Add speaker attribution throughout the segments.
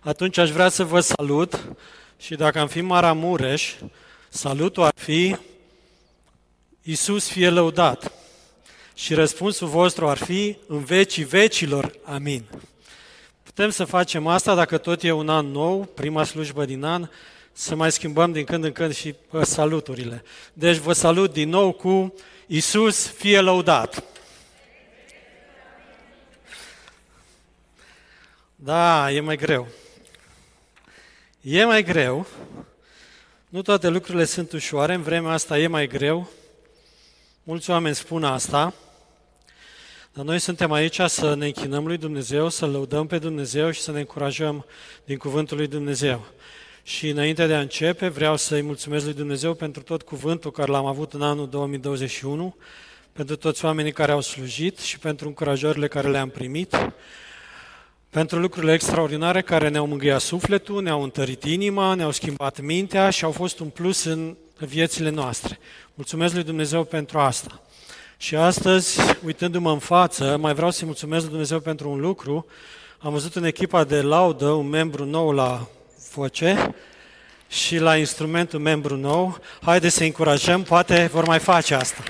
Speaker 1: atunci aș vrea să vă salut și dacă am fi Maramureș, salutul ar fi Iisus fie lăudat. Și răspunsul vostru ar fi în vecii vecilor, amin. Putem să facem asta dacă tot e un an nou, prima slujbă din an, să mai schimbăm din când în când și saluturile. Deci vă salut din nou cu Iisus fie lăudat. Da, e mai greu. E mai greu. Nu toate lucrurile sunt ușoare, în vremea asta e mai greu. Mulți oameni spun asta. Dar noi suntem aici să ne închinăm lui Dumnezeu, să lăudăm pe Dumnezeu și să ne încurajăm din cuvântul lui Dumnezeu. Și înainte de a începe, vreau să-i mulțumesc lui Dumnezeu pentru tot cuvântul care l-am avut în anul 2021, pentru toți oamenii care au slujit și pentru încurajările care le-am primit pentru lucrurile extraordinare care ne-au mângâiat sufletul, ne-au întărit inima, ne-au schimbat mintea și au fost un plus în viețile noastre. Mulțumesc lui Dumnezeu pentru asta. Și astăzi, uitându-mă în față, mai vreau să-i mulțumesc lui Dumnezeu pentru un lucru. Am văzut în echipa de laudă un membru nou la voce și la instrumentul membru nou. Haideți să încurajăm, poate vor mai face asta.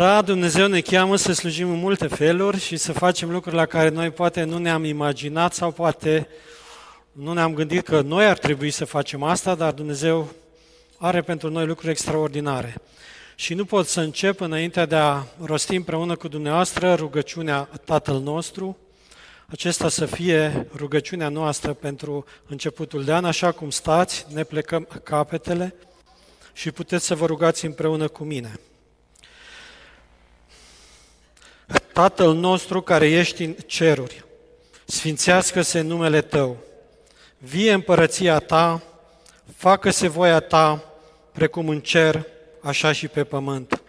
Speaker 1: Da, Dumnezeu ne cheamă să slujim în multe feluri și să facem lucruri la care noi poate nu ne-am imaginat sau poate nu ne-am gândit că noi ar trebui să facem asta, dar Dumnezeu are pentru noi lucruri extraordinare. Și nu pot să încep înainte de a rosti împreună cu dumneavoastră rugăciunea Tatăl nostru, acesta să fie rugăciunea noastră pentru începutul de an, așa cum stați, ne plecăm capetele și puteți să vă rugați împreună cu mine. Tatăl nostru care ești în ceruri, sfințească-se numele Tău, vie împărăția Ta, facă-se voia Ta, precum în cer, așa și pe pământ.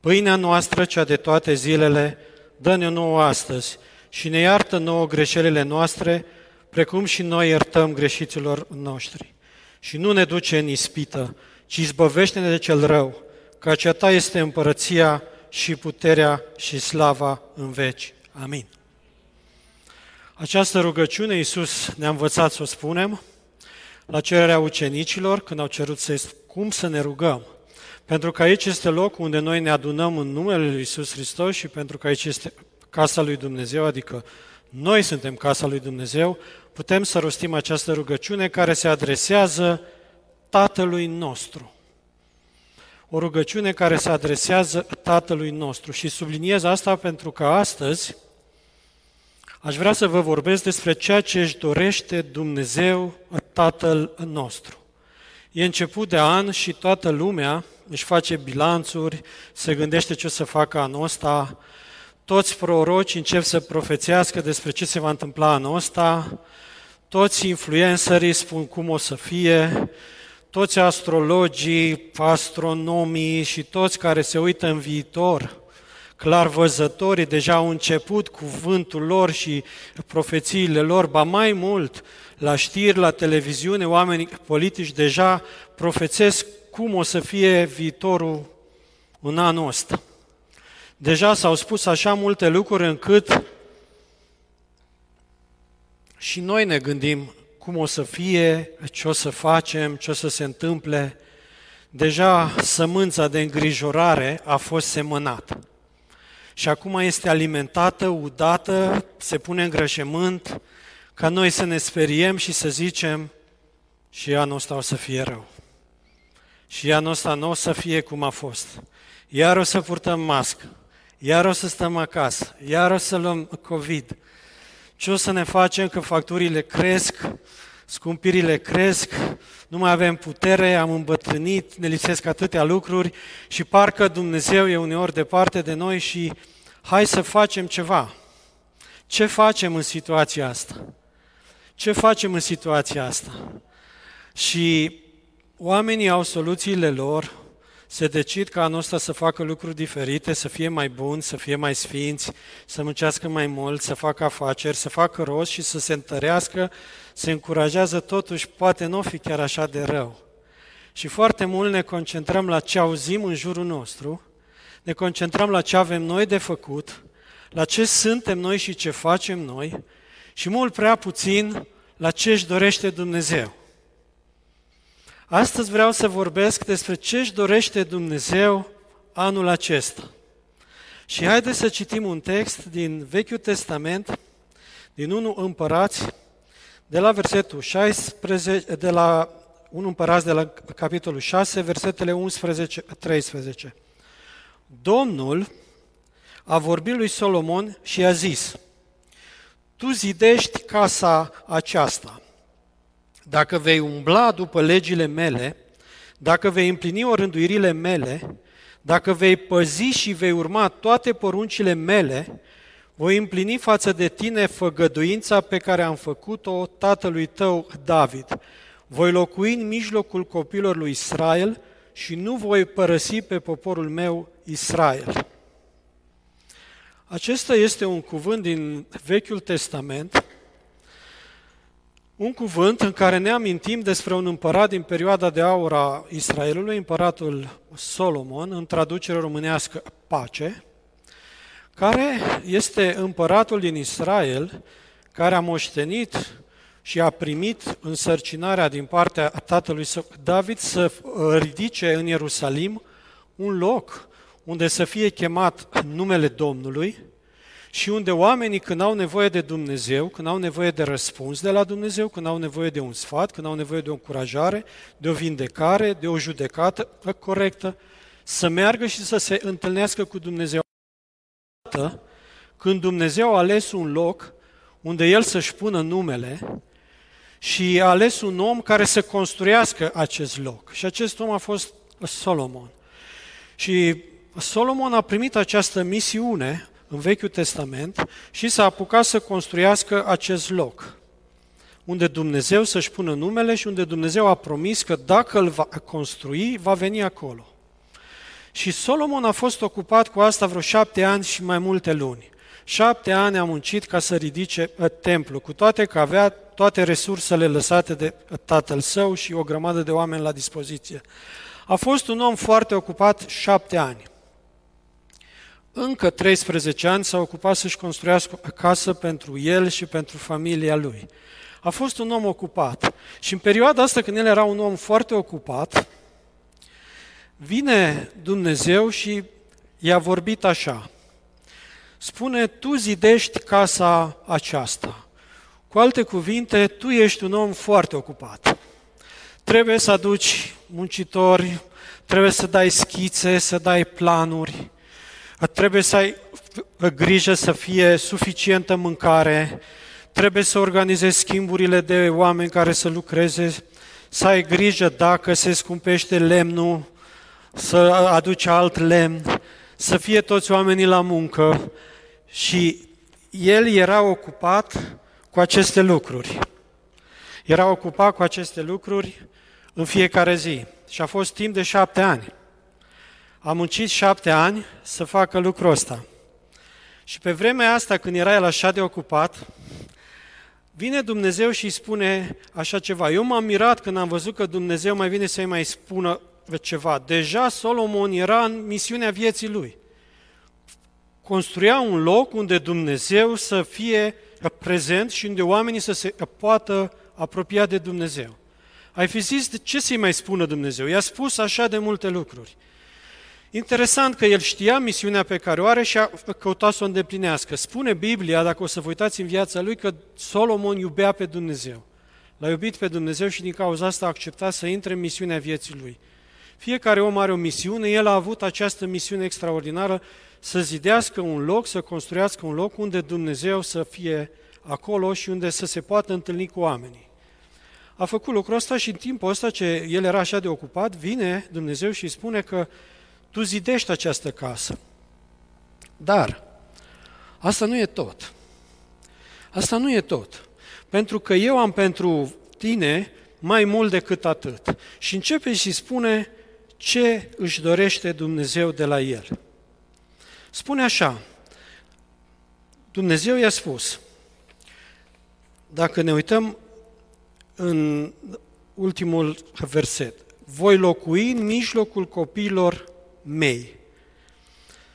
Speaker 1: Pâinea noastră, cea de toate zilele, dă-ne nouă astăzi și ne iartă nouă greșelile noastre, precum și noi iertăm greșiților noștri. Și nu ne duce în ispită, ci zbăvește-ne de cel rău, că cea ta este împărăția, și puterea și slava în veci. Amin. Această rugăciune Iisus ne-a învățat să o spunem la cererea ucenicilor când au cerut să cum să ne rugăm. Pentru că aici este locul unde noi ne adunăm în numele Lui Iisus Hristos și pentru că aici este casa lui Dumnezeu, adică noi suntem casa lui Dumnezeu, putem să rostim această rugăciune care se adresează Tatălui nostru o rugăciune care se adresează Tatălui nostru. Și subliniez asta pentru că astăzi aș vrea să vă vorbesc despre ceea ce își dorește Dumnezeu, Tatăl nostru. E început de an și toată lumea își face bilanțuri, se gândește ce o să facă anul ăsta, toți proroci încep să profețească despre ce se va întâmpla anul ăsta, toți influencerii spun cum o să fie, toți astrologii, astronomii și toți care se uită în viitor, clar văzătorii, deja au început cuvântul lor și profețiile lor, ba mai mult, la știri, la televiziune, oamenii politici deja profețesc cum o să fie viitorul în anul ăsta. Deja s-au spus așa multe lucruri încât și noi ne gândim cum o să fie, ce o să facem, ce o să se întâmple. Deja sămânța de îngrijorare a fost semănată. Și acum este alimentată, udată, se pune în grășământ, ca noi să ne speriem și să zicem și anul ăsta o să fie rău. Și anul ăsta nu o să fie cum a fost. Iar o să purtăm mască, iar o să stăm acasă, iar o să luăm COVID, ce o să ne facem că facturile cresc, scumpirile cresc, nu mai avem putere, am îmbătrânit, ne lipsesc atâtea lucruri și parcă Dumnezeu e uneori departe de noi și hai să facem ceva. Ce facem în situația asta? Ce facem în situația asta? Și oamenii au soluțiile lor, se decid ca anul ăsta să facă lucruri diferite, să fie mai buni, să fie mai sfinți, să muncească mai mult, să facă afaceri, să facă rost și să se întărească, se încurajează totuși, poate nu fi chiar așa de rău. Și foarte mult ne concentrăm la ce auzim în jurul nostru, ne concentrăm la ce avem noi de făcut, la ce suntem noi și ce facem noi și mult prea puțin la ce își dorește Dumnezeu. Astăzi vreau să vorbesc despre ce își dorește Dumnezeu anul acesta. Și haideți să citim un text din Vechiul Testament, din 1 Împărați, de la versetul 16, de la 1 Împărați de la capitolul 6, versetele 11-13. Domnul a vorbit lui Solomon și a zis, Tu zidești casa aceasta. Dacă vei umbla după legile mele, dacă vei împlini orânduirile mele, dacă vei păzi și vei urma toate poruncile mele, voi împlini față de tine făgăduința pe care am făcut-o tatălui tău David. Voi locui în mijlocul copilor lui Israel și nu voi părăsi pe poporul meu Israel. Acesta este un cuvânt din Vechiul Testament, un cuvânt în care ne amintim despre un împărat din perioada de aur a Israelului, împăratul Solomon, în traducere românească pace, care este împăratul din Israel, care a moștenit și a primit însărcinarea din partea tatălui său. David să ridice în Ierusalim un loc unde să fie chemat numele Domnului și unde oamenii când au nevoie de Dumnezeu, când au nevoie de răspuns de la Dumnezeu, când au nevoie de un sfat, când au nevoie de o încurajare, de o vindecare, de o judecată corectă, să meargă și să se întâlnească cu Dumnezeu. Când Dumnezeu a ales un loc unde El să-și pună numele și a ales un om care să construiască acest loc. Și acest om a fost Solomon. Și Solomon a primit această misiune în Vechiul Testament și s-a apucat să construiască acest loc, unde Dumnezeu să-și pună numele și unde Dumnezeu a promis că dacă îl va construi, va veni acolo. Și Solomon a fost ocupat cu asta vreo șapte ani și mai multe luni. Șapte ani a muncit ca să ridice templu, cu toate că avea toate resursele lăsate de tatăl său și o grămadă de oameni la dispoziție. A fost un om foarte ocupat șapte ani încă 13 ani s-a ocupat să-și construiască o casă pentru el și pentru familia lui. A fost un om ocupat. Și în perioada asta, când el era un om foarte ocupat, vine Dumnezeu și i-a vorbit așa. Spune, tu zidești casa aceasta. Cu alte cuvinte, tu ești un om foarte ocupat. Trebuie să aduci muncitori, trebuie să dai schițe, să dai planuri, Trebuie să ai grijă să fie suficientă mâncare, trebuie să organizezi schimburile de oameni care să lucreze, să ai grijă dacă se scumpește lemnul, să aduci alt lemn, să fie toți oamenii la muncă și el era ocupat cu aceste lucruri. Era ocupat cu aceste lucruri în fiecare zi și a fost timp de șapte ani. A muncit șapte ani să facă lucrul ăsta. Și pe vremea asta, când era el așa de ocupat, vine Dumnezeu și îi spune așa ceva. Eu m-am mirat când am văzut că Dumnezeu mai vine să-i mai spună ceva. Deja Solomon era în misiunea vieții lui. Construia un loc unde Dumnezeu să fie prezent și unde oamenii să se poată apropia de Dumnezeu. Ai fi zis, de ce să-i mai spună Dumnezeu? I-a spus așa de multe lucruri. Interesant că el știa misiunea pe care o are și a căutat să o îndeplinească. Spune Biblia, dacă o să vă uitați în viața lui, că Solomon iubea pe Dumnezeu. L-a iubit pe Dumnezeu și din cauza asta a acceptat să intre în misiunea vieții lui. Fiecare om are o misiune, el a avut această misiune extraordinară să zidească un loc, să construiască un loc unde Dumnezeu să fie acolo și unde să se poată întâlni cu oamenii. A făcut lucrul ăsta și în timpul ăsta ce el era așa de ocupat, vine Dumnezeu și îi spune că tu zidești această casă. Dar asta nu e tot. Asta nu e tot. Pentru că eu am pentru tine mai mult decât atât. Și începe și spune ce își dorește Dumnezeu de la el. Spune așa, Dumnezeu i-a spus, dacă ne uităm în ultimul verset, voi locui în mijlocul copiilor mei.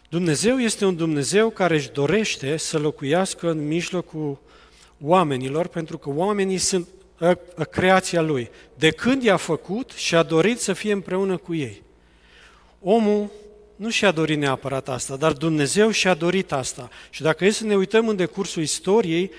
Speaker 1: Dumnezeu este un Dumnezeu care își dorește să locuiască în mijlocul oamenilor, pentru că oamenii sunt a, a creația Lui. De când i-a făcut și a dorit să fie împreună cu ei. Omul nu și-a dorit neapărat asta, dar Dumnezeu și-a dorit asta. Și dacă e să ne uităm în decursul istoriei,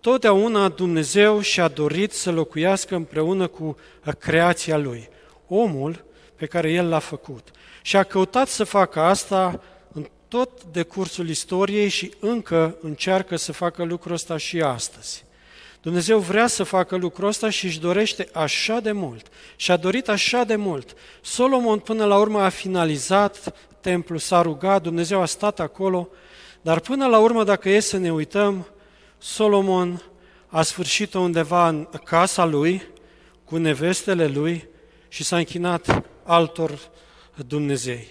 Speaker 1: totdeauna Dumnezeu și-a dorit să locuiască împreună cu creația Lui, omul pe care El l-a făcut. Și a căutat să facă asta în tot decursul istoriei și încă încearcă să facă lucrul ăsta și astăzi. Dumnezeu vrea să facă lucrul ăsta și își dorește așa de mult. Și a dorit așa de mult. Solomon până la urmă a finalizat templul, s-a rugat, Dumnezeu a stat acolo, dar până la urmă, dacă e să ne uităm, Solomon a sfârșit undeva în casa lui, cu nevestele lui și s-a închinat altor Dumnezei.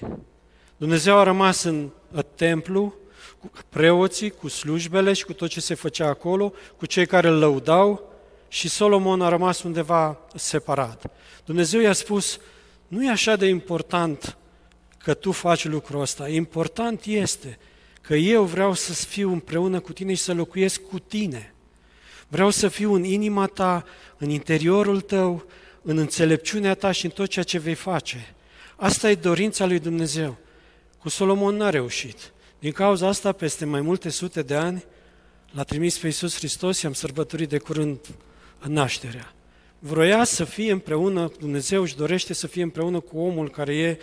Speaker 1: Dumnezeu a rămas în templu, cu preoții, cu slujbele și cu tot ce se făcea acolo, cu cei care îl lăudau și Solomon a rămas undeva separat. Dumnezeu i-a spus, nu e așa de important că tu faci lucrul ăsta, important este că eu vreau să fiu împreună cu tine și să locuiesc cu tine. Vreau să fiu în inima ta, în interiorul tău, în înțelepciunea ta și în tot ceea ce vei face. Asta e dorința lui Dumnezeu. Cu Solomon n-a reușit. Din cauza asta, peste mai multe sute de ani, l-a trimis pe Iisus Hristos și am sărbătorit de curând în nașterea. Vroia să fie împreună, Dumnezeu își dorește să fie împreună cu omul care e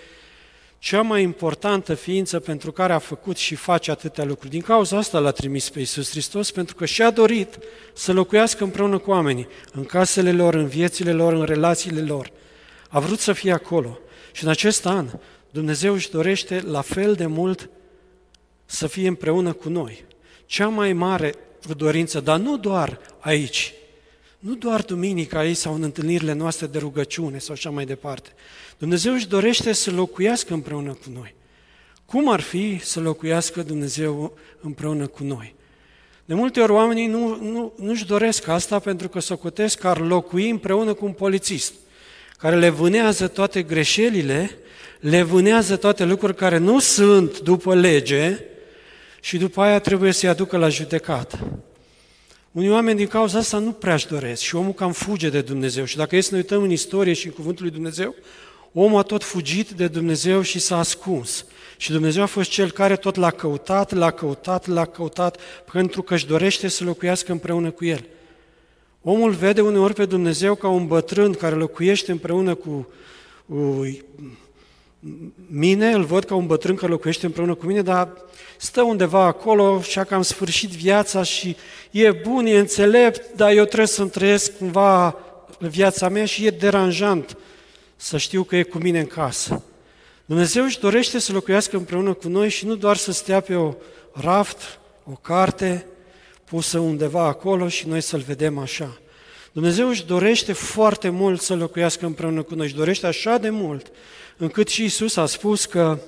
Speaker 1: cea mai importantă ființă pentru care a făcut și face atâtea lucruri. Din cauza asta l-a trimis pe Iisus Hristos, pentru că și-a dorit să locuiască împreună cu oamenii, în casele lor, în viețile lor, în relațiile lor. A vrut să fie acolo. Și în acest an, Dumnezeu își dorește la fel de mult să fie împreună cu noi. Cea mai mare dorință, dar nu doar aici, nu doar duminica aici sau în întâlnirile noastre de rugăciune sau așa mai departe. Dumnezeu își dorește să locuiască împreună cu noi. Cum ar fi să locuiască Dumnezeu împreună cu noi? De multe ori oamenii nu, nu, nu-și doresc asta pentru că socotesc că ar locui împreună cu un polițist care le vânează toate greșelile, le vânează toate lucruri care nu sunt după lege și după aia trebuie să-i aducă la judecată. Unii oameni din cauza asta nu prea-și doresc și omul cam fuge de Dumnezeu. Și dacă e să ne uităm în istorie și în Cuvântul lui Dumnezeu, omul a tot fugit de Dumnezeu și s-a ascuns. Și Dumnezeu a fost cel care tot l-a căutat, l-a căutat, l-a căutat, pentru că își dorește să locuiască împreună cu el. Omul vede uneori pe Dumnezeu ca un bătrân care locuiește împreună cu mine, îl văd ca un bătrân care locuiește împreună cu mine, dar stă undeva acolo și a cam sfârșit viața și e bun, e înțelept, dar eu trebuie să-mi trăiesc cumva viața mea și e deranjant să știu că e cu mine în casă. Dumnezeu își dorește să locuiască împreună cu noi și nu doar să stea pe o raft, o carte pusă undeva acolo și noi să-L vedem așa. Dumnezeu își dorește foarte mult să locuiască împreună cu noi, își dorește așa de mult, încât și Isus a spus că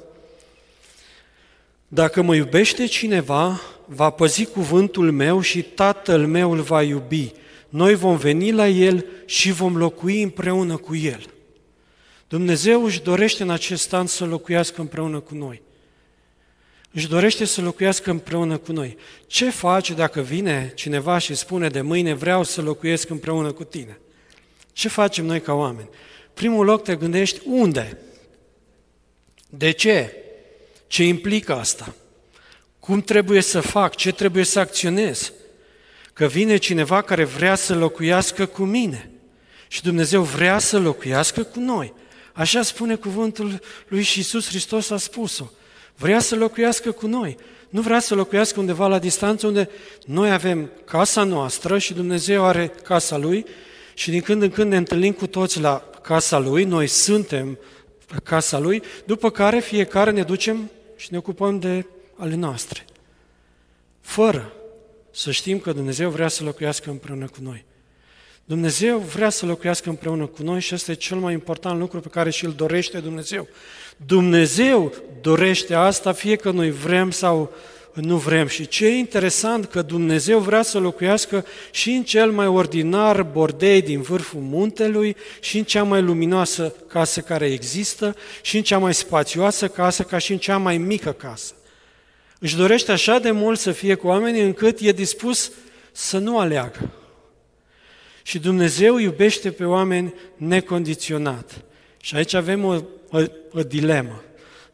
Speaker 1: dacă mă iubește cineva, va păzi cuvântul meu și Tatăl meu îl va iubi. Noi vom veni la El și vom locui împreună cu El. Dumnezeu își dorește în acest an să locuiască împreună cu noi. Își dorește să locuiască împreună cu noi. Ce faci dacă vine cineva și spune de mâine vreau să locuiesc împreună cu tine? Ce facem noi ca oameni? Primul loc te gândești unde? De ce? Ce implică asta? Cum trebuie să fac? Ce trebuie să acționez? Că vine cineva care vrea să locuiască cu mine. Și Dumnezeu vrea să locuiască cu noi. Așa spune cuvântul lui și Iisus Hristos a spus-o. Vrea să locuiască cu noi. Nu vrea să locuiască undeva la distanță unde noi avem casa noastră și Dumnezeu are casa Lui și din când în când ne întâlnim cu toți la casa Lui, noi suntem casa Lui, după care fiecare ne ducem și ne ocupăm de ale noastre. Fără să știm că Dumnezeu vrea să locuiască împreună cu noi. Dumnezeu vrea să locuiască împreună cu noi și ăsta e cel mai important lucru pe care și îl dorește Dumnezeu. Dumnezeu dorește asta, fie că noi vrem sau nu vrem. Și ce e interesant că Dumnezeu vrea să locuiască și în cel mai ordinar bordei din vârful muntelui, și în cea mai luminoasă casă care există, și în cea mai spațioasă casă, ca și în cea mai mică casă. Își dorește așa de mult să fie cu oamenii încât e dispus să nu aleagă. Și Dumnezeu iubește pe oameni necondiționat. Și aici avem o, o, o dilemă.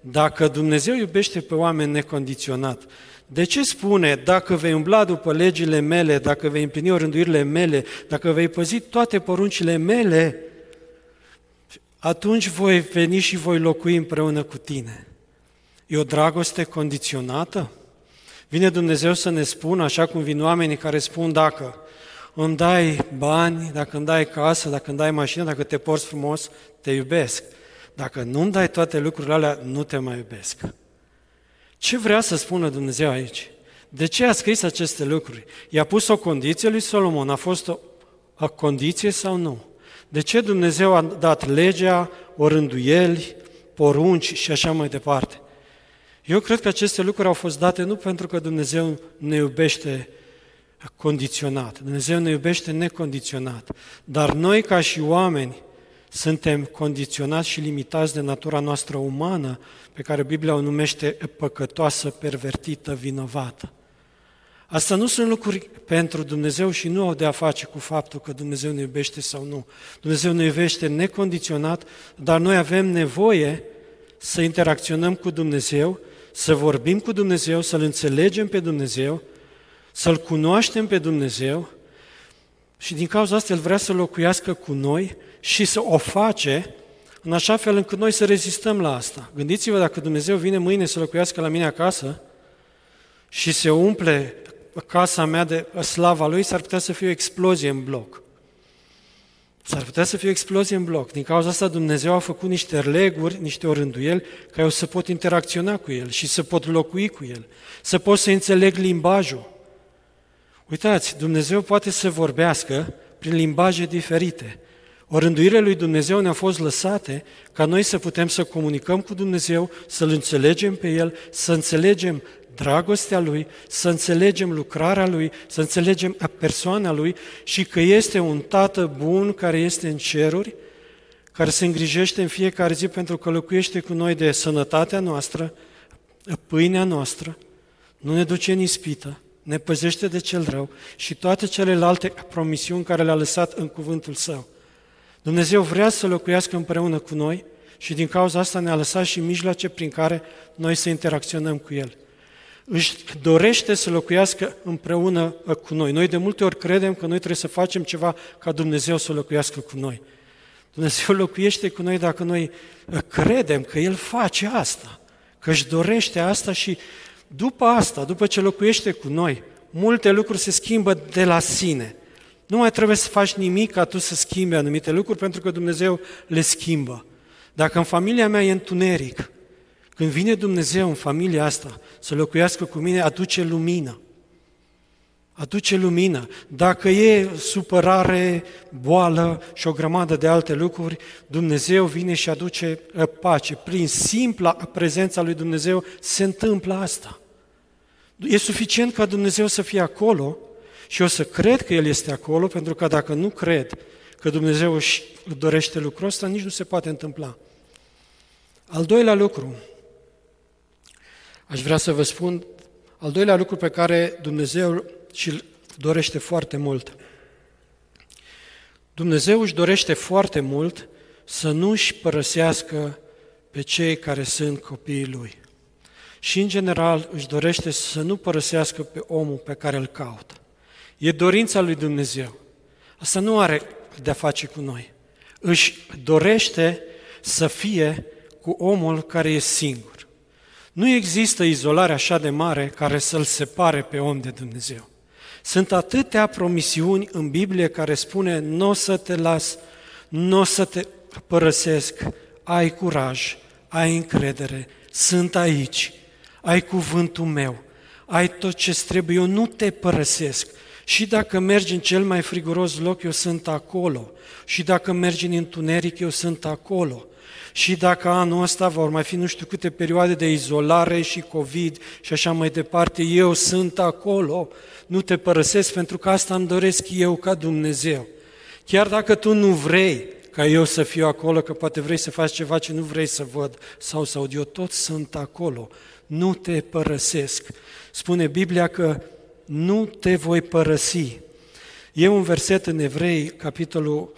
Speaker 1: Dacă Dumnezeu iubește pe oameni necondiționat, de ce spune, dacă vei umbla după legile mele, dacă vei împlini orânduirile mele, dacă vei păzi toate poruncile mele, atunci voi veni și voi locui împreună cu tine. E o dragoste condiționată? Vine Dumnezeu să ne spună, așa cum vin oamenii care spun, dacă îmi dai bani, dacă îmi dai casă, dacă îmi dai mașină, dacă te porți frumos, te iubesc. Dacă nu-mi dai toate lucrurile alea, nu te mai iubesc. Ce vrea să spună Dumnezeu aici? De ce a scris aceste lucruri? I-a pus o condiție lui Solomon. A fost o, o condiție sau nu? De ce Dumnezeu a dat legea, orânduieli, porunci și așa mai departe? Eu cred că aceste lucruri au fost date nu pentru că Dumnezeu ne iubește condiționat, Dumnezeu ne iubește necondiționat, dar noi ca și oameni suntem condiționați și limitați de natura noastră umană, pe care Biblia o numește păcătoasă, pervertită, vinovată. Asta nu sunt lucruri pentru Dumnezeu și nu au de a face cu faptul că Dumnezeu ne iubește sau nu. Dumnezeu ne iubește necondiționat, dar noi avem nevoie să interacționăm cu Dumnezeu, să vorbim cu Dumnezeu, să-L înțelegem pe Dumnezeu, să-L cunoaștem pe Dumnezeu și din cauza asta El vrea să locuiască cu noi și să o face în așa fel încât noi să rezistăm la asta. Gândiți-vă dacă Dumnezeu vine mâine să locuiască la mine acasă și se umple casa mea de slava Lui, s-ar putea să fie o explozie în bloc. S-ar putea să fie o explozie în bloc. Din cauza asta Dumnezeu a făcut niște leguri, niște orânduieli, ca eu să pot interacționa cu El și să pot locui cu El, să pot să înțeleg limbajul. Uitați, Dumnezeu poate să vorbească prin limbaje diferite. Orânduirile lui Dumnezeu ne-au fost lăsate ca noi să putem să comunicăm cu Dumnezeu, să-L înțelegem pe El, să înțelegem dragostea Lui, să înțelegem lucrarea Lui, să înțelegem persoana Lui și că este un Tată bun care este în ceruri, care se îngrijește în fiecare zi pentru că locuiește cu noi de sănătatea noastră, pâinea noastră, nu ne duce în ispită, ne păzește de cel rău și toate celelalte promisiuni care le-a lăsat în cuvântul Său. Dumnezeu vrea să locuiască împreună cu noi și din cauza asta ne-a lăsat și mijloace prin care noi să interacționăm cu El. Își dorește să locuiască împreună cu noi. Noi de multe ori credem că noi trebuie să facem ceva ca Dumnezeu să locuiască cu noi. Dumnezeu locuiește cu noi dacă noi credem că El face asta, că își dorește asta și după asta, după ce locuiește cu noi, multe lucruri se schimbă de la sine. Nu mai trebuie să faci nimic ca tu să schimbi anumite lucruri, pentru că Dumnezeu le schimbă. Dacă în familia mea e întuneric, când vine Dumnezeu în familia asta să locuiască cu mine, aduce lumină. Aduce lumină. Dacă e supărare, boală și o grămadă de alte lucruri, Dumnezeu vine și aduce ă, pace. Prin simpla prezența lui Dumnezeu se întâmplă asta. E suficient ca Dumnezeu să fie acolo și eu să cred că El este acolo, pentru că dacă nu cred că Dumnezeu își dorește lucrul ăsta, nici nu se poate întâmpla. Al doilea lucru, aș vrea să vă spun, al doilea lucru pe care Dumnezeu și dorește foarte mult. Dumnezeu își dorește foarte mult să nu își părăsească pe cei care sunt copiii Lui. Și, în general, își dorește să nu părăsească pe omul pe care îl caută. E dorința lui Dumnezeu. Asta nu are de-a face cu noi. Își dorește să fie cu omul care e singur. Nu există izolare așa de mare care să-l separe pe om de Dumnezeu. Sunt atâtea promisiuni în Biblie care spune nu o să te las, nu o să te părăsesc, ai curaj, ai încredere, sunt aici, ai cuvântul meu, ai tot ce trebuie, eu nu te părăsesc. Și dacă mergi în cel mai friguros loc, eu sunt acolo. Și dacă mergi în întuneric, eu sunt acolo. Și dacă anul ăsta vor mai fi nu știu câte perioade de izolare și COVID și așa mai departe, eu sunt acolo, nu te părăsesc pentru că asta îmi doresc eu ca Dumnezeu. Chiar dacă tu nu vrei ca eu să fiu acolo, că poate vrei să faci ceva ce nu vrei să văd sau să aud, eu tot sunt acolo. nu te părăsesc. Spune Biblia că nu te voi părăsi. E un verset în Evrei, capitolul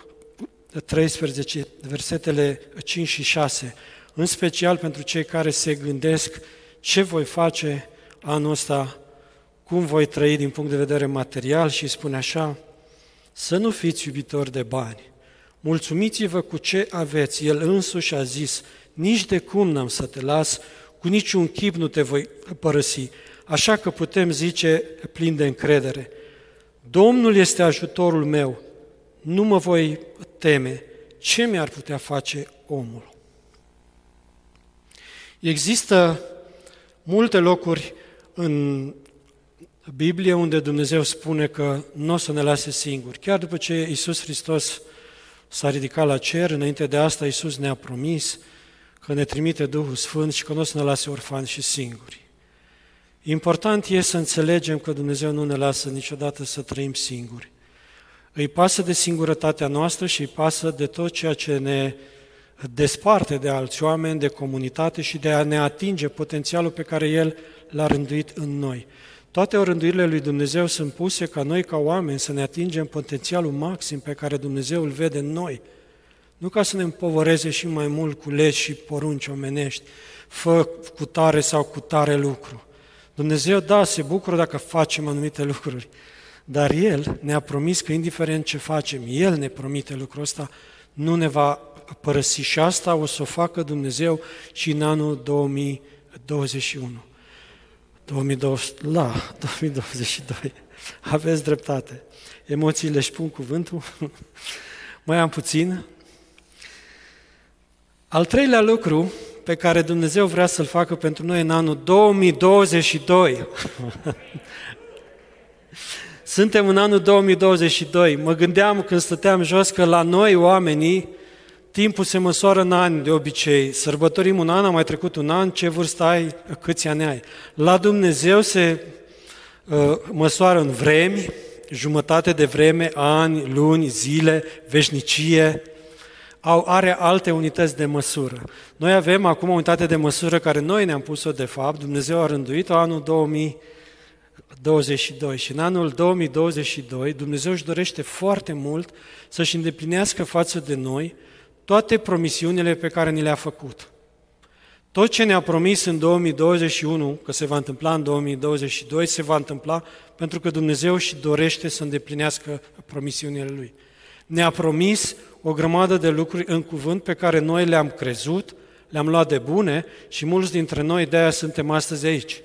Speaker 1: 13, versetele 5 și 6, în special pentru cei care se gândesc ce voi face anul ăsta, cum voi trăi din punct de vedere material și spune așa, să nu fiți iubitori de bani, mulțumiți-vă cu ce aveți. El însuși a zis, nici de cum n-am să te las, cu niciun chip nu te voi părăsi. Așa că putem zice plin de încredere, Domnul este ajutorul meu, nu mă voi teme. Ce mi-ar putea face omul? Există multe locuri în Biblie unde Dumnezeu spune că nu o să ne lase singuri. Chiar după ce Isus Hristos s-a ridicat la cer, înainte de asta Isus ne-a promis că ne trimite Duhul Sfânt și că nu o să ne lase orfani și singuri. Important e să înțelegem că Dumnezeu nu ne lasă niciodată să trăim singuri. Îi pasă de singurătatea noastră și îi pasă de tot ceea ce ne desparte de alți oameni, de comunitate și de a ne atinge potențialul pe care El l-a rânduit în noi. Toate orânduirile lui Dumnezeu sunt puse ca noi, ca oameni, să ne atingem potențialul maxim pe care Dumnezeu îl vede în noi. Nu ca să ne împovăreze și mai mult cu legi și porunci omenești, fă cu tare sau cu tare lucru. Dumnezeu, da, se bucură dacă facem anumite lucruri, dar El ne-a promis că indiferent ce facem, El ne promite lucrul ăsta, nu ne va părăsi și asta o să o facă Dumnezeu și în anul 2021. 2020, la 2022. Aveți dreptate. Emoțiile își pun cuvântul. Mai am puțin. Al treilea lucru pe care Dumnezeu vrea să-l facă pentru noi în anul 2022. Suntem în anul 2022. Mă gândeam când stăteam jos că la noi oamenii timpul se măsoară în ani de obicei. Sărbătorim un an, a mai trecut un an, ce vârstă ai, câți ani ai. La Dumnezeu se uh, măsoară în vremi, jumătate de vreme, ani, luni, zile, veșnicie, au, are alte unități de măsură. Noi avem acum o unitate de măsură care noi ne-am pus-o de fapt, Dumnezeu a rânduit-o anul 2022 și în anul 2022 Dumnezeu își dorește foarte mult să-și îndeplinească față de noi toate promisiunile pe care ni le-a făcut. Tot ce ne-a promis în 2021, că se va întâmpla în 2022, se va întâmpla pentru că Dumnezeu și dorește să îndeplinească promisiunile Lui. Ne-a promis o grămadă de lucruri în cuvânt pe care noi le-am crezut, le-am luat de bune și mulți dintre noi de aia suntem astăzi aici.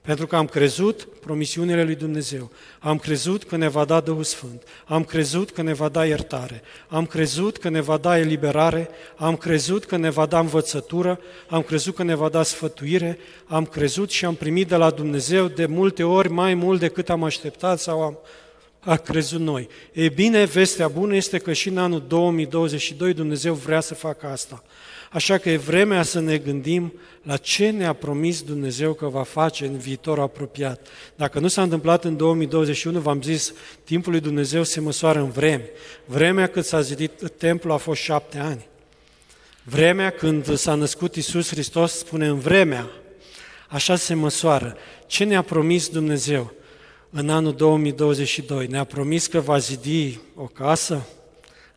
Speaker 1: Pentru că am crezut promisiunile lui Dumnezeu. Am crezut că ne va da Duhul Sfânt. Am crezut că ne va da iertare. Am crezut că ne va da eliberare. Am crezut că ne va da învățătură. Am crezut că ne va da sfătuire. Am crezut și am primit de la Dumnezeu de multe ori mai mult decât am așteptat sau am a crezut noi. E bine, vestea bună este că și în anul 2022 Dumnezeu vrea să facă asta. Așa că e vremea să ne gândim la ce ne-a promis Dumnezeu că va face în viitor apropiat. Dacă nu s-a întâmplat în 2021, v-am zis, timpul lui Dumnezeu se măsoară în vreme. Vremea cât s-a zidit templul a fost șapte ani. Vremea când s-a născut Isus Hristos spune în vremea. Așa se măsoară. Ce ne-a promis Dumnezeu în anul 2022? Ne-a promis că va zidi o casă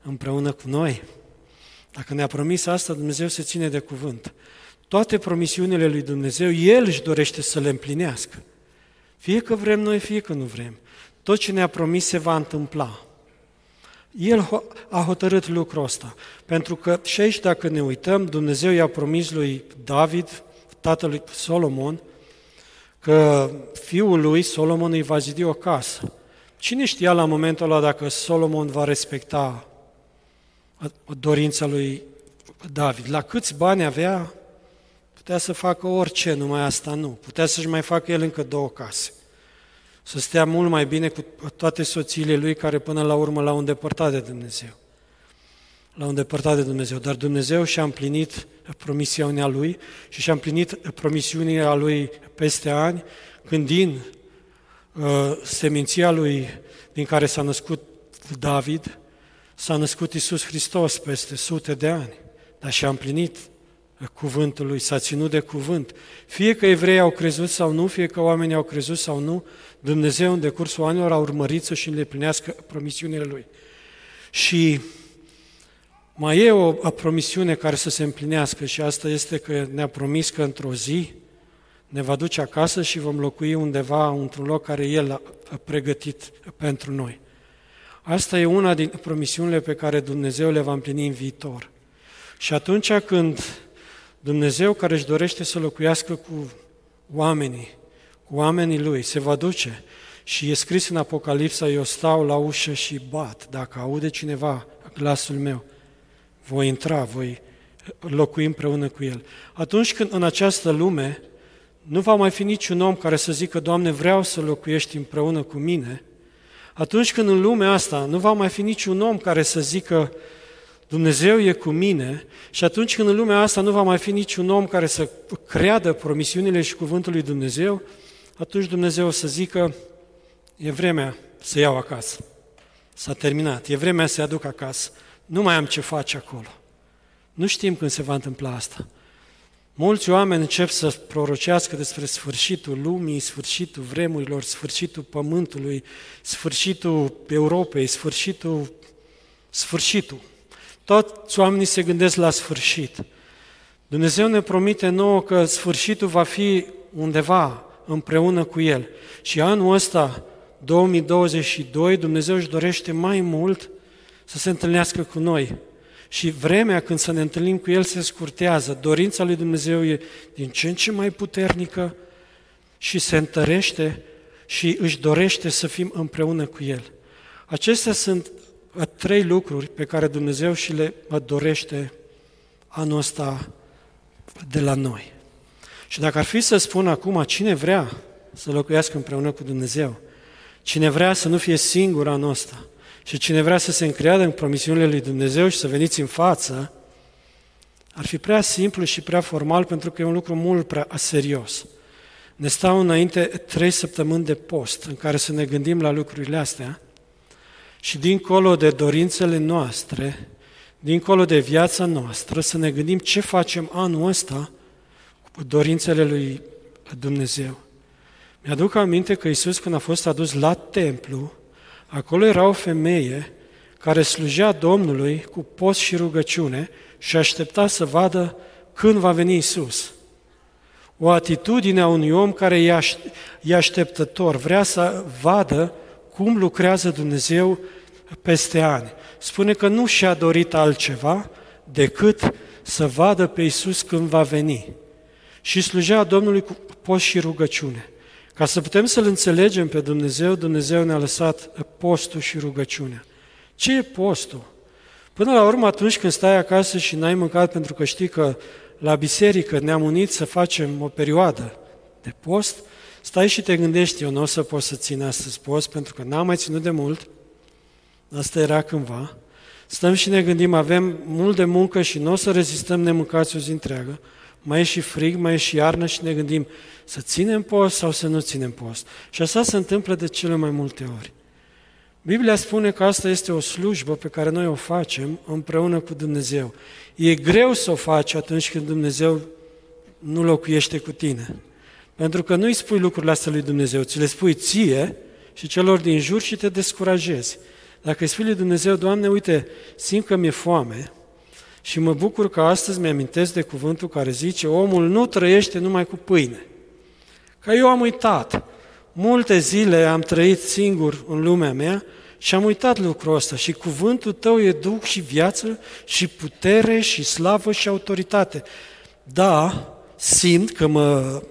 Speaker 1: împreună cu noi. Dacă ne-a promis asta, Dumnezeu se ține de cuvânt. Toate promisiunile lui Dumnezeu, El își dorește să le împlinească. Fie că vrem noi, fie că nu vrem. Tot ce ne-a promis se va întâmpla. El a hotărât lucrul ăsta. Pentru că și aici, dacă ne uităm, Dumnezeu i-a promis lui David, tatălui Solomon, că fiul lui, Solomon, îi va zidi o casă. Cine știa la momentul ăla dacă Solomon va respecta dorința lui David. La câți bani avea, putea să facă orice, numai asta nu. Putea să-și mai facă el încă două case. Să stea mult mai bine cu toate soțiile lui care până la urmă l-au îndepărtat de Dumnezeu. L-au îndepărtat de Dumnezeu, dar Dumnezeu și-a împlinit promisiunea lui și și-a împlinit promisiunea lui peste ani, când din uh, seminția lui din care s-a născut David, s-a născut Isus Hristos peste sute de ani, dar și-a împlinit cuvântului, s-a ținut de cuvânt. Fie că evrei au crezut sau nu, fie că oamenii au crezut sau nu, Dumnezeu în decursul anilor a urmărit să și îndeplinească promisiunile Lui. Și mai e o, o promisiune care să se împlinească și asta este că ne-a promis că într-o zi ne va duce acasă și vom locui undeva într-un loc care El a pregătit pentru noi. Asta e una din promisiunile pe care Dumnezeu le va împlini în viitor. Și atunci când Dumnezeu care își dorește să locuiască cu oamenii, cu oamenii Lui, se va duce și e scris în Apocalipsa, eu stau la ușă și bat, dacă aude cineva glasul meu, voi intra, voi locui împreună cu El. Atunci când în această lume nu va mai fi niciun om care să zică, Doamne, vreau să locuiești împreună cu mine, atunci când în lumea asta nu va mai fi niciun om care să zică, Dumnezeu e cu mine și atunci când în lumea asta nu va mai fi niciun om care să creadă promisiunile și cuvântul lui Dumnezeu, atunci Dumnezeu o să zică, e vremea să iau acasă. S-a terminat, e vremea să aduc acasă. Nu mai am ce face acolo. Nu știm când se va întâmpla asta. Mulți oameni încep să prorocească despre sfârșitul lumii, sfârșitul vremurilor, sfârșitul pământului, sfârșitul Europei, sfârșitul, sfârșitul. Toți oamenii se gândesc la sfârșit. Dumnezeu ne promite nouă că sfârșitul va fi undeva împreună cu El. Și anul ăsta, 2022, Dumnezeu își dorește mai mult să se întâlnească cu noi. Și vremea când să ne întâlnim cu El se scurtează. Dorința lui Dumnezeu e din ce în ce mai puternică și se întărește și își dorește să fim împreună cu El. Acestea sunt trei lucruri pe care Dumnezeu și le dorește anul ăsta de la noi. Și dacă ar fi să spun acum cine vrea să locuiască împreună cu Dumnezeu, cine vrea să nu fie singur anul ăsta și cine vrea să se încreadă în promisiunile lui Dumnezeu și să veniți în față, ar fi prea simplu și prea formal pentru că e un lucru mult prea serios. Ne stau înainte trei săptămâni de post în care să ne gândim la lucrurile astea și dincolo de dorințele noastre, dincolo de viața noastră, să ne gândim ce facem anul ăsta cu dorințele lui Dumnezeu. Mi-aduc aminte că Isus, când a fost adus la templu, acolo era o femeie care slujea Domnului cu post și rugăciune și aștepta să vadă când va veni Isus. O atitudine a unui om care e așteptător, vrea să vadă cum lucrează Dumnezeu peste ani. Spune că nu și-a dorit altceva decât să vadă pe Iisus când va veni. Și slujea Domnului cu post și rugăciune. Ca să putem să-L înțelegem pe Dumnezeu, Dumnezeu ne-a lăsat postul și rugăciunea. Ce e postul? Până la urmă, atunci când stai acasă și n-ai mâncat pentru că știi că la biserică ne-am unit să facem o perioadă de post, stai și te gândești, eu nu o să pot să țin astăzi post pentru că n-am mai ținut de mult, asta era cândva, stăm și ne gândim, avem mult de muncă și nu o să rezistăm nemâncați o zi întreagă, mai e și frig, mai e și iarnă și ne gândim să ținem post sau să nu ținem post. Și asta se întâmplă de cele mai multe ori. Biblia spune că asta este o slujbă pe care noi o facem împreună cu Dumnezeu. E greu să o faci atunci când Dumnezeu nu locuiește cu tine. Pentru că nu îi spui lucrurile astea lui Dumnezeu, ți le spui ție și celor din jur și te descurajezi. Dacă îi spui lui Dumnezeu, Doamne, uite, simt că mi-e foame și mă bucur că astăzi mi-amintesc de cuvântul care zice, omul nu trăiește numai cu pâine. Că eu am uitat. Multe zile am trăit singur în lumea mea și am uitat lucrul ăsta și cuvântul tău e duc și viață și putere și slavă și autoritate. Da, simt că mă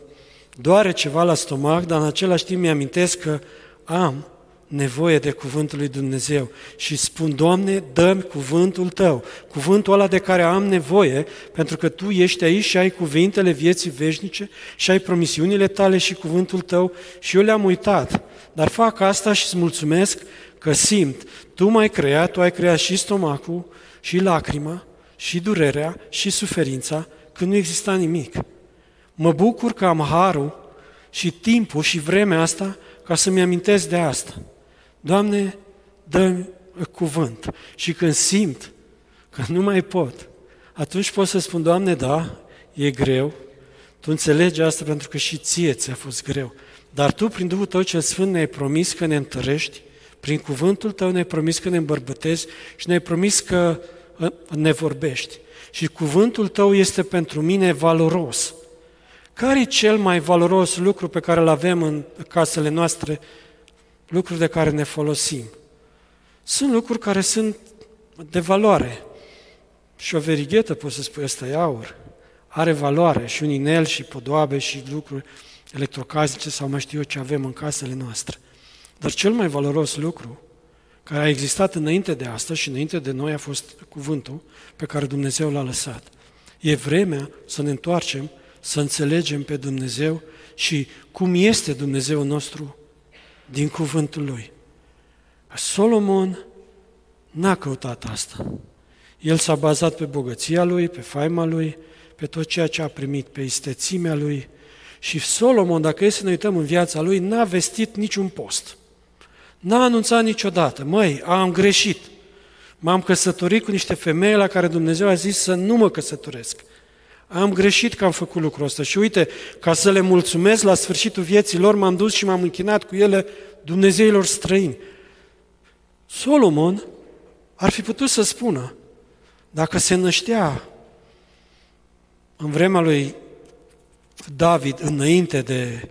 Speaker 1: doare ceva la stomac, dar în același timp mi-amintesc că am nevoie de cuvântul lui Dumnezeu și spun, Doamne, dă-mi cuvântul Tău, cuvântul ăla de care am nevoie, pentru că Tu ești aici și ai cuvintele vieții veșnice și ai promisiunile Tale și cuvântul Tău și eu le-am uitat, dar fac asta și îți mulțumesc că simt, Tu m-ai creat, Tu ai creat și stomacul, și lacrima, și durerea, și suferința, când nu exista nimic. Mă bucur că am harul și timpul și vremea asta ca să-mi amintesc de asta. Doamne, dă cuvânt. Și când simt că nu mai pot, atunci pot să spun, Doamne, da, e greu, tu înțelegi asta pentru că și ție ți-a fost greu. Dar tu, prin Duhul Tău cel Sfânt, ne-ai promis că ne întărești, prin cuvântul Tău ne-ai promis că ne îmbărbătezi și ne-ai promis că ă, ne vorbești. Și cuvântul Tău este pentru mine valoros. Care e cel mai valoros lucru pe care îl avem în casele noastre, lucruri de care ne folosim? Sunt lucruri care sunt de valoare. Și o verighetă, poți să spui, ăsta e aur. Are valoare și un inel și podoabe și lucruri electrocasnice sau mai știu eu ce avem în casele noastre. Dar cel mai valoros lucru care a existat înainte de asta și înainte de noi a fost cuvântul pe care Dumnezeu l-a lăsat. E vremea să ne întoarcem, să înțelegem pe Dumnezeu și cum este Dumnezeu nostru din cuvântul Lui. Solomon n-a căutat asta. El s-a bazat pe bogăția lui, pe faima lui, pe tot ceea ce a primit, pe istețimea lui. Și Solomon, dacă e să ne uităm în viața lui, n-a vestit niciun post. N-a anunțat niciodată, măi, am greșit. M-am căsătorit cu niște femei la care Dumnezeu a zis să nu mă căsătoresc. Am greșit că am făcut lucrul ăsta și uite, ca să le mulțumesc la sfârșitul vieții lor, m-am dus și m-am închinat cu ele Dumnezeilor străini. Solomon ar fi putut să spună, dacă se năștea în vremea lui David, înainte de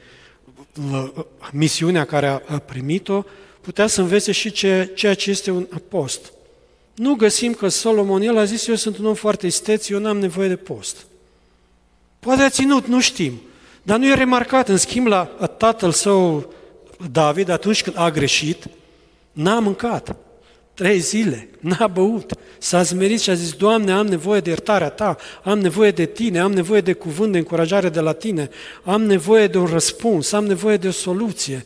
Speaker 1: uh, misiunea care a primit-o, putea să învețe și ce, ceea ce este un post. Nu găsim că Solomon, el a zis, eu sunt un om foarte isteț, eu n-am nevoie de post. Poate a ținut, nu știm, dar nu e remarcat. În schimb, la tatăl său, David, atunci când a greșit, n-a mâncat. Trei zile, n-a băut, s-a zmerit și a zis, Doamne, am nevoie de iertarea Ta, am nevoie de Tine, am nevoie de cuvânt de încurajare de la Tine, am nevoie de un răspuns, am nevoie de o soluție.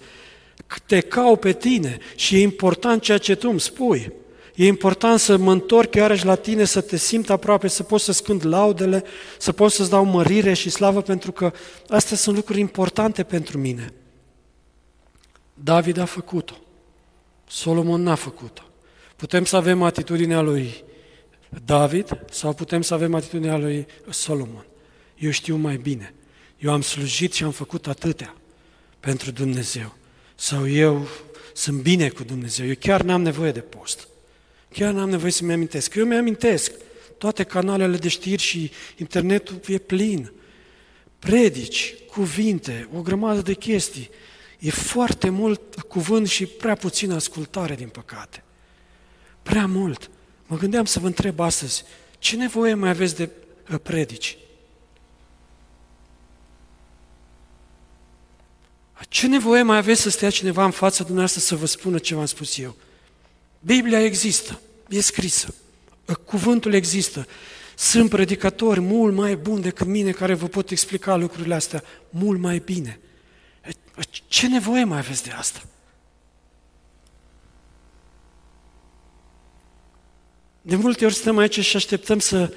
Speaker 1: Te cau pe Tine și e important ceea ce Tu îmi spui. E important să mă întorc iarăși la Tine, să te simt aproape, să pot să scând laudele, să pot să-ți dau mărire și slavă, pentru că astea sunt lucruri importante pentru mine. David a făcut-o. Solomon n-a făcut-o. Putem să avem atitudinea lui David sau putem să avem atitudinea lui Solomon. Eu știu mai bine. Eu am slujit și am făcut atâtea pentru Dumnezeu. Sau eu sunt bine cu Dumnezeu. Eu chiar n-am nevoie de post. Chiar n-am nevoie să-mi amintesc. Eu mi-amintesc. Toate canalele de știri și internetul e plin. Predici, cuvinte, o grămadă de chestii. E foarte mult cuvânt și prea puțină ascultare, din păcate. Prea mult. Mă gândeam să vă întreb astăzi, ce nevoie mai aveți de uh, predici? Ce nevoie mai aveți să stea cineva în fața dumneavoastră să vă spună ce v-am spus eu? Biblia există, e scrisă, uh, cuvântul există. Sunt predicatori mult mai buni decât mine care vă pot explica lucrurile astea mult mai bine. Ce nevoie mai aveți de asta? De multe ori stăm aici și așteptăm să,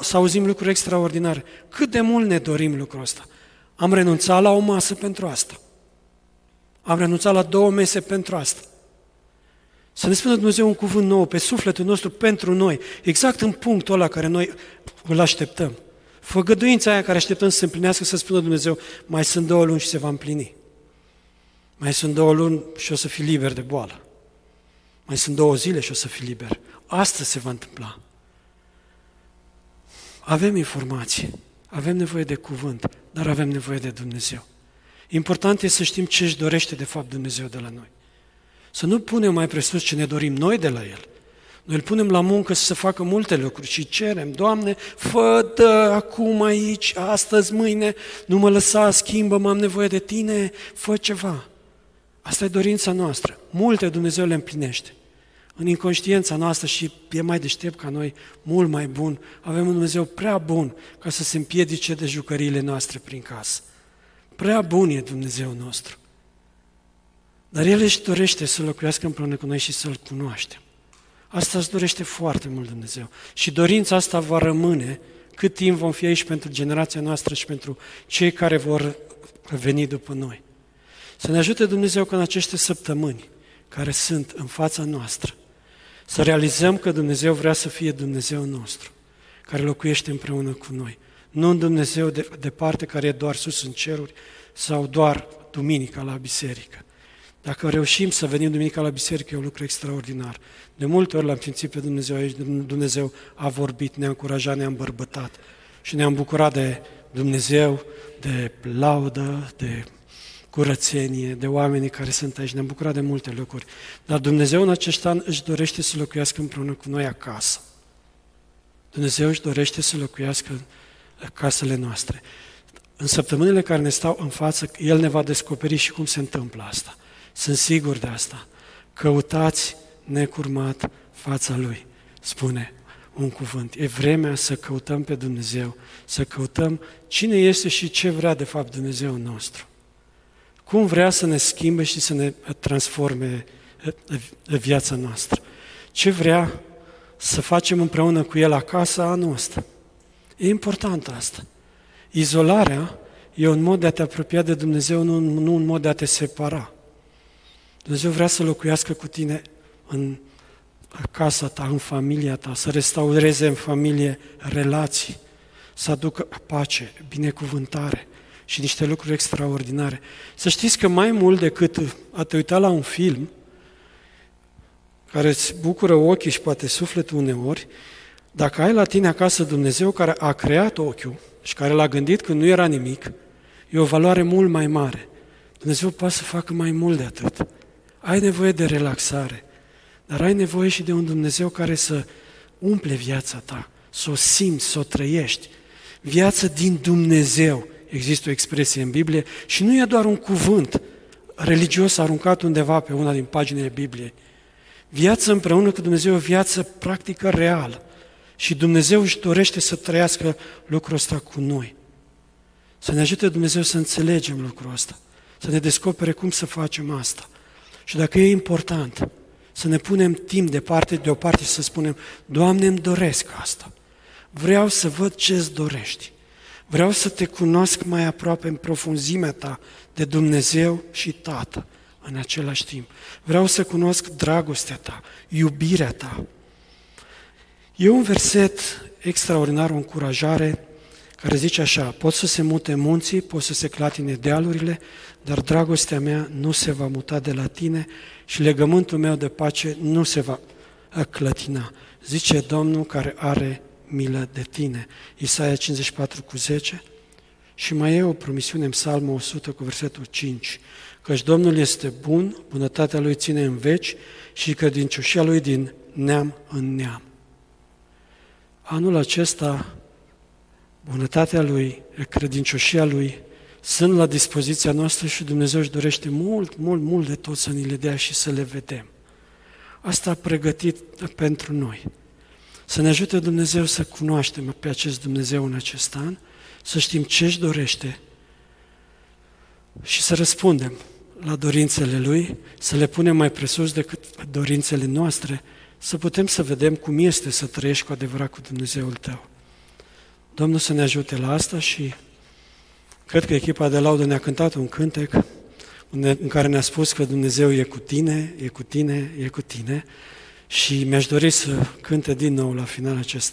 Speaker 1: să auzim lucruri extraordinare. Cât de mult ne dorim lucrul ăsta? Am renunțat la o masă pentru asta. Am renunțat la două mese pentru asta. Să ne spună Dumnezeu un cuvânt nou pe sufletul nostru pentru noi, exact în punctul ăla care noi îl așteptăm. Făgăduința aia care așteptăm să se împlinească, să spună Dumnezeu, mai sunt două luni și se va împlini. Mai sunt două luni și o să fii liber de boală. Mai sunt două zile și o să fii liber. Astăzi se va întâmpla. Avem informație, avem nevoie de cuvânt, dar avem nevoie de Dumnezeu. Important este să știm ce își dorește de fapt Dumnezeu de la noi. Să nu punem mai presus ce ne dorim noi de la El. Noi îl punem la muncă să se facă multe lucruri și cerem, Doamne, fă acum aici, astăzi, mâine, nu mă lăsa, schimbă, am nevoie de Tine, fă ceva. Asta e dorința noastră. Multe Dumnezeu le împlinește în inconștiența noastră și e mai deștept ca noi, mult mai bun. Avem un Dumnezeu prea bun ca să se împiedice de jucăriile noastre prin casă. Prea bun e Dumnezeu nostru. Dar El își dorește să locuiască împreună cu noi și să-L cunoaștem. Asta își dorește foarte mult Dumnezeu. Și dorința asta va rămâne cât timp vom fi aici pentru generația noastră și pentru cei care vor veni după noi. Să ne ajute Dumnezeu că în aceste săptămâni care sunt în fața noastră, să realizăm că Dumnezeu vrea să fie Dumnezeu nostru, care locuiește împreună cu noi. Nu un Dumnezeu de, departe care e doar sus în ceruri sau doar duminica la biserică. Dacă reușim să venim duminica la biserică, e un lucru extraordinar. De multe ori l-am simțit pe Dumnezeu aici, Dumnezeu a vorbit, ne-a încurajat, ne-a îmbărbătat și ne-am bucurat de Dumnezeu, de laudă, de curățenie, de oamenii care sunt aici. Ne-am bucurat de multe lucruri. Dar Dumnezeu în acest an își dorește să locuiască împreună cu noi acasă. Dumnezeu își dorește să locuiască în casele noastre. În săptămânile care ne stau în față, El ne va descoperi și cum se întâmplă asta. Sunt sigur de asta. Căutați necurmat fața Lui, spune un cuvânt. E vremea să căutăm pe Dumnezeu, să căutăm cine este și ce vrea de fapt Dumnezeu nostru. Cum vrea să ne schimbe și să ne transforme viața noastră. Ce vrea să facem împreună cu El acasă anul ăsta. E important asta. Izolarea e un mod de a te apropia de Dumnezeu, nu, nu un mod de a te separa. Dumnezeu vrea să locuiască cu tine în casa ta, în familia ta, să restaureze în familie relații, să aducă pace, binecuvântare și niște lucruri extraordinare. Să știți că mai mult decât a te uita la un film, care îți bucură ochii și poate sufletul uneori, dacă ai la tine acasă Dumnezeu care a creat ochiul și care l-a gândit când nu era nimic, e o valoare mult mai mare. Dumnezeu poate să facă mai mult de atât. Ai nevoie de relaxare, dar ai nevoie și de un Dumnezeu care să umple viața ta, să o simți, să o trăiești. Viață din Dumnezeu. Există o expresie în Biblie și nu e doar un cuvânt religios aruncat undeva pe una din paginile Bibliei. Viață împreună cu Dumnezeu o viață practică reală. Și Dumnezeu își dorește să trăiască lucrul ăsta cu noi. Să ne ajute Dumnezeu să înțelegem lucrul ăsta. Să ne descopere cum să facem asta. Și dacă e important, să ne punem timp de parte deoparte și să spunem, Doamne, îmi doresc asta. Vreau să văd ce îți dorești. Vreau să te cunosc mai aproape în profunzimea ta de Dumnezeu și Tată în același timp. Vreau să cunosc dragostea ta, iubirea ta. E un verset extraordinar, o încurajare, care zice așa, pot să se mute munții, pot să se clatine dealurile, dar dragostea mea nu se va muta de la tine și legământul meu de pace nu se va clătina. Zice Domnul care are milă de tine. Isaia 54 cu 10. Și mai e o promisiune în Psalmul 100 cu versetul 5. Căci Domnul este bun, bunătatea Lui ține în veci și credincioșia Lui din neam în neam. Anul acesta, bunătatea Lui, credincioșia Lui sunt la dispoziția noastră și Dumnezeu își dorește mult, mult, mult de tot să ni le dea și să le vedem. Asta a pregătit pentru noi. Să ne ajute Dumnezeu să cunoaștem pe acest Dumnezeu în acest an, să știm ce își dorește și să răspundem la dorințele Lui, să le punem mai presus decât dorințele noastre, să putem să vedem cum este să trăiești cu adevărat cu Dumnezeul tău. Domnul să ne ajute la asta și cred că echipa de laudă ne-a cântat un cântec în care ne-a spus că Dumnezeu e cu tine, e cu tine, e cu tine și mi-aș dori să cânte din nou la final acest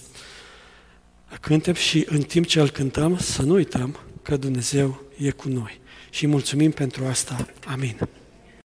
Speaker 1: cântec și în timp ce îl cântăm să nu uităm că Dumnezeu e cu noi și mulțumim pentru asta. Amin.